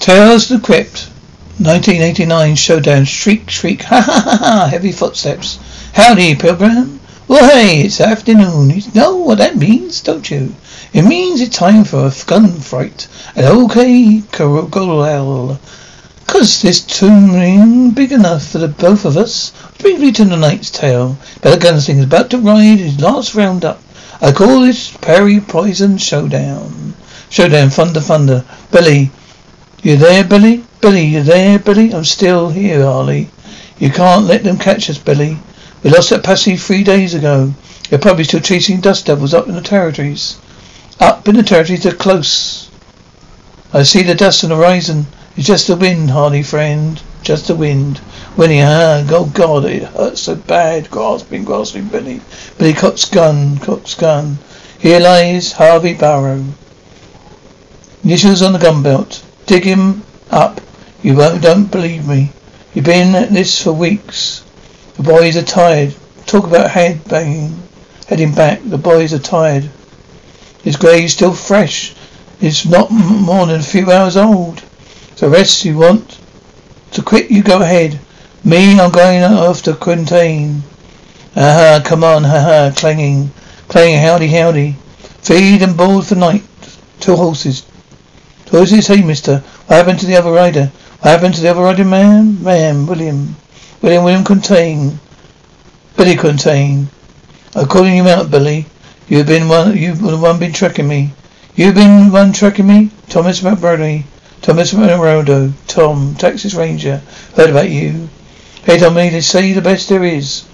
Tales of the Crypt. 1989 showdown. Shriek, shriek. Ha ha ha ha. Heavy footsteps. Howdy, Pilgrim. Well, hey, it's afternoon. You know what that means, don't you? It means it's time for a gunfight at OK Corral. Cause this tomb ring big enough for the both of us. Brings me to the night's tale. Better is about to ride his last round up. I call this Perry Poison Showdown. Showdown, thunder, thunder. Billy, you there, Billy? Billy, you there, Billy? I'm still here, Harley. You can't let them catch us, Billy. We lost that posse three days ago. They're probably still chasing dust devils up in the territories. Up in the territories, they're close. I see the dust on the horizon. It's just the wind, Harley friend. Just the wind. Winnie, ah, oh God, it hurts so bad. Grasping, grasping, Billy. Billy Cock's gun, Cock's gun. Here lies Harvey Barrow. Initials on the gun belt. Dig him up. You won't, don't believe me. You've been at this for weeks. The boys are tired. Talk about head banging. Heading back. The boys are tired. His grave's still fresh. It's not more than a few hours old. So rest you want to quit, you go ahead. Me, I'm going after Quintain. Aha, come on, haha, clanging, clanging, howdy, howdy. Feed and board for night. Two horses. Two horses, hey, mister. What happened to the other rider? What happened to the other rider, man? Man, William. William, William Quintain. Billy Quintain. I'm calling you out, Billy. You've been one, you've the one been tracking me. You've been one tracking me? Thomas McBurney. Thomas Morado, Tom, Texas Ranger. Heard about you. Hey Tommy, they say you're the best there is.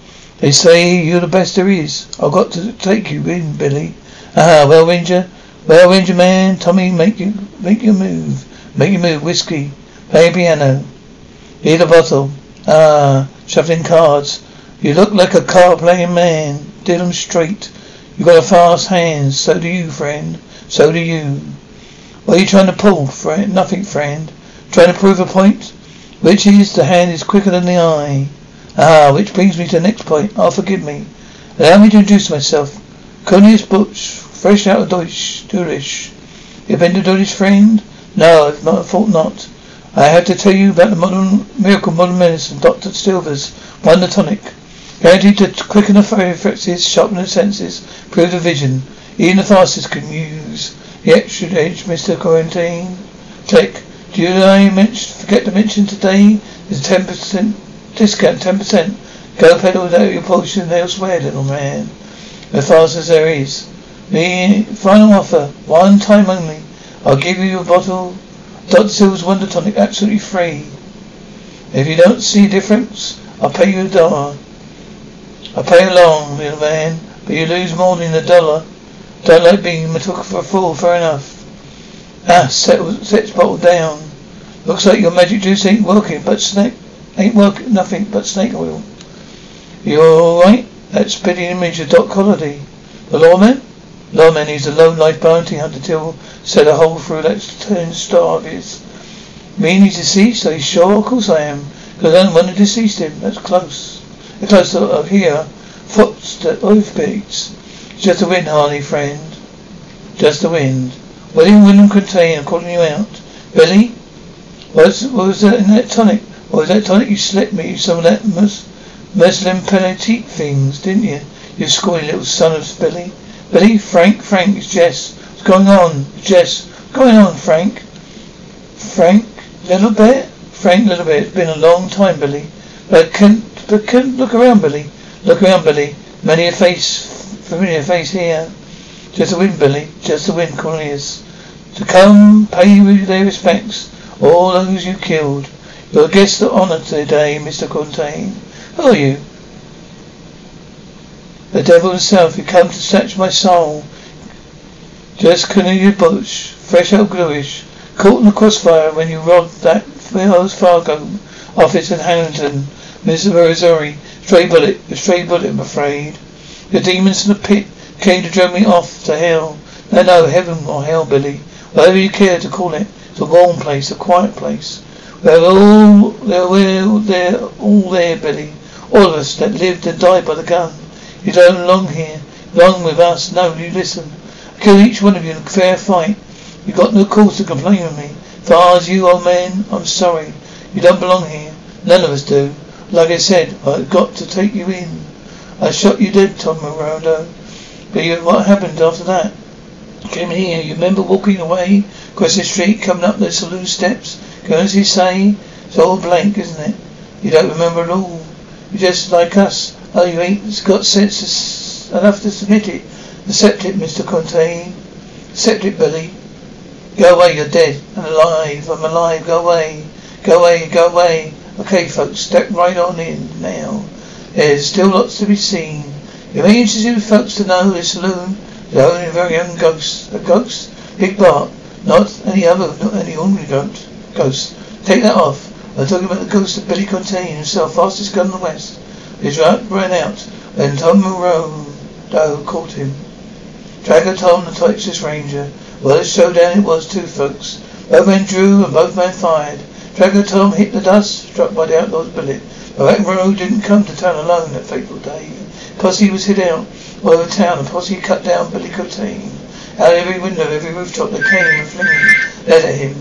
They say you're the best there is. I've got to take you in, Billy. Ah, well, Ranger. Well, Ranger man, Tommy, make you make your move. Make your move. Whiskey. Play piano. Hear the bottle. Ah, shuffling cards. You look like a card playing man. Did 'em straight. You got a fast hand. So do you, friend. So do you. What are you trying to pull, friend? Nothing, friend. Trying to prove a point? Which is the hand is quicker than the eye. Ah, which brings me to the next point. Oh, forgive me. Allow me to introduce myself. Cornelius Butch, fresh out of Deutsch, Durish. You've been to Durish, friend? No, not, thought not. I have to tell you about the modern miracle modern medicine, Dr. Silver's Wonder Tonic. Guaranteed to quicken the reflexes, sharpen the senses, improve the vision. Even the fastest can use the extra edge, Mr. Quarantine. Click. Do you I mention, forget to mention today ten percent discount, ten percent. Go pedal without your portion elsewhere, little man. As fast as there is. The final offer, one time only. I'll give you a bottle Dr. Silver's Wonder Tonic absolutely free. If you don't see a difference, I'll pay you a dollar. I'll pay along, little man, but you lose more than a dollar. Don't like being took for a fool, fair enough. Ah, set, set bottle down. Looks like your magic juice ain't working, but snake ain't working nothing but snake oil. You're alright? That spitting image of Doc Holliday. The lawman? Lawman, he's a lone life bounty hunter till said a hole through that turn star of his. Mean he's deceased? Are you sure? Of course I am. Because I don't want to deceased him. That's close. They're close to up here. Footsteps, beats. Just the wind, Harley, friend. Just the wind. William William Quintain, I'm calling you out. Billy? What's, what was that in that tonic? What was that tonic you slipped me? Some of that mus, Muslim penalty things, didn't you? You scrawny little son of Billy. Billy? Frank? Frank, it's Jess. What's going on? Jess. What's going on, Frank? Frank? Little bit? Frank, little bit. It's been a long time, Billy. But can, but can, look around, Billy. Look around, Billy. Many a face Familiar face here. Just a wind, Billy. Just a wind, Cornelius. To come, pay you their respects. All those you killed. You're a guest of honor today, Mr. Quintain. Who are you? The devil himself. You come to snatch my soul. Just Cornelius Butch, fresh out bluish, caught in the crossfire when you robbed that Wells Fargo office in Hamilton, Missouri. Stray bullet, a stray bullet, I'm afraid. The demons in the pit came to drag me off to hell. No, no, heaven or hell, Billy. Whatever you care to call it. It's a warm place, a quiet place. We're all, they're, they're all there, Billy. All of us that lived and died by the gun. You don't belong here. Belong with us. No, you listen. I kill each one of you in a fair fight. You got no cause to complain with me. Far as you, old man, I'm sorry. You don't belong here. None of us do. Like I said, I've got to take you in. I shot you dead, Tom Morado. But you, what happened after that? Came here. You remember walking away across the street, coming up the saloon steps? Going as you say, it's all blank, isn't it? You don't remember at all. You're just like us. Oh, you ain't got sense enough to submit it. Accept it, Mr. Contain. Accept it, Billy. Go away, you're dead. I'm alive. I'm alive. Go away. Go away. Go away. Okay, folks, step right on in now. There's still lots to be seen. It may interest you folks to know this saloon is only very young ghost. A ghost? Big Bart. Not any other, not any ordinary ghost. Ghost. Take that off. I'm talking about the ghost of Billy Contain himself, fastest gun in the West. His route ran out when Tom Morado caught him. Tracker Tom, the Texas Ranger. Well, a showdown it was too, folks. Both men drew and both men fired. Tracker Tom hit the dust, struck by the outlaw's bullet. But Monroe didn't come to town alone that fateful day. Posse was hid out all over town, and Posse cut down Billy Cotain. Out every window, every rooftop, they came and flinging lead at him.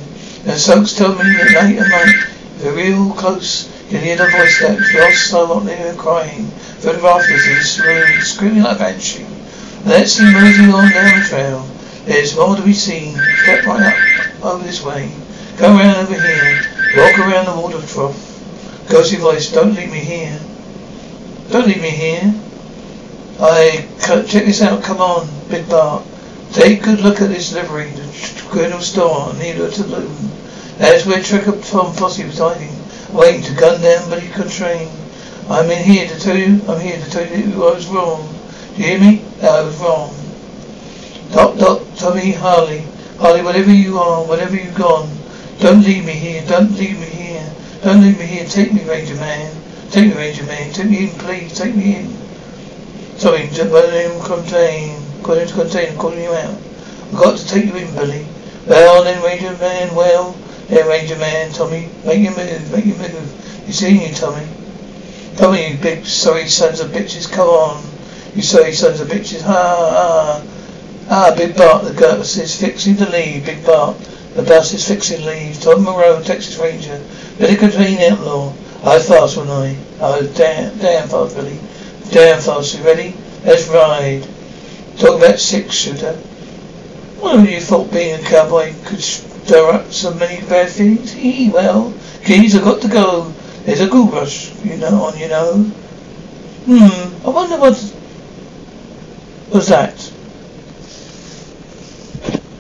And folks told me that late at night, you're real close, you hear the voice that lost silently and crying through the rafters room, screaming like banshee. Let's see moving on down the trail. There's more to be seen. Step right up over this way. Go around over here. Walk around the water trough. Ghostly voice, don't leave me here. Don't leave me here. I check this out. Come on, Big Bart. Take a good look at this livery, the Colonel store, near to Loon. That's where Tracker Tom Posse was hiding, waiting to gun down Billy Contrain. I'm in here to tell you, I'm here to tell you I was wrong. Do you hear me? I was wrong. Doc, Doc, Tommy Harley. Harley, whatever you are, whatever you've gone, don't leave me here, don't leave me here. Don't leave me here, take me, Ranger Man. Take me, Ranger Man, take me in, please, take me in. Sorry, William Contain, William Contain, calling you out. I've got to take you in, Billy. Well then, Ranger Man, well, there, Ranger Man, Tommy, make your move, make your move. You see you, Tommy. Come on, you big sorry sons of bitches, come on. You sorry sons of bitches, ha ha. Ah, Big Bart, the bus is fixing to leave. Big Bart, the bus is fixing to leave. Tom Moreau, Texas Ranger. Billy Contain Outlaw. I fast when I. Oh, damn, damn fast, Billy. Damn fast. You ready? Let's ride. Talk about six shooter. What have you thought being a cowboy could stir up so many bad? He, well, geez, I've got to go. There's a gold rush, you know, on, you know. Hmm, I wonder what was that.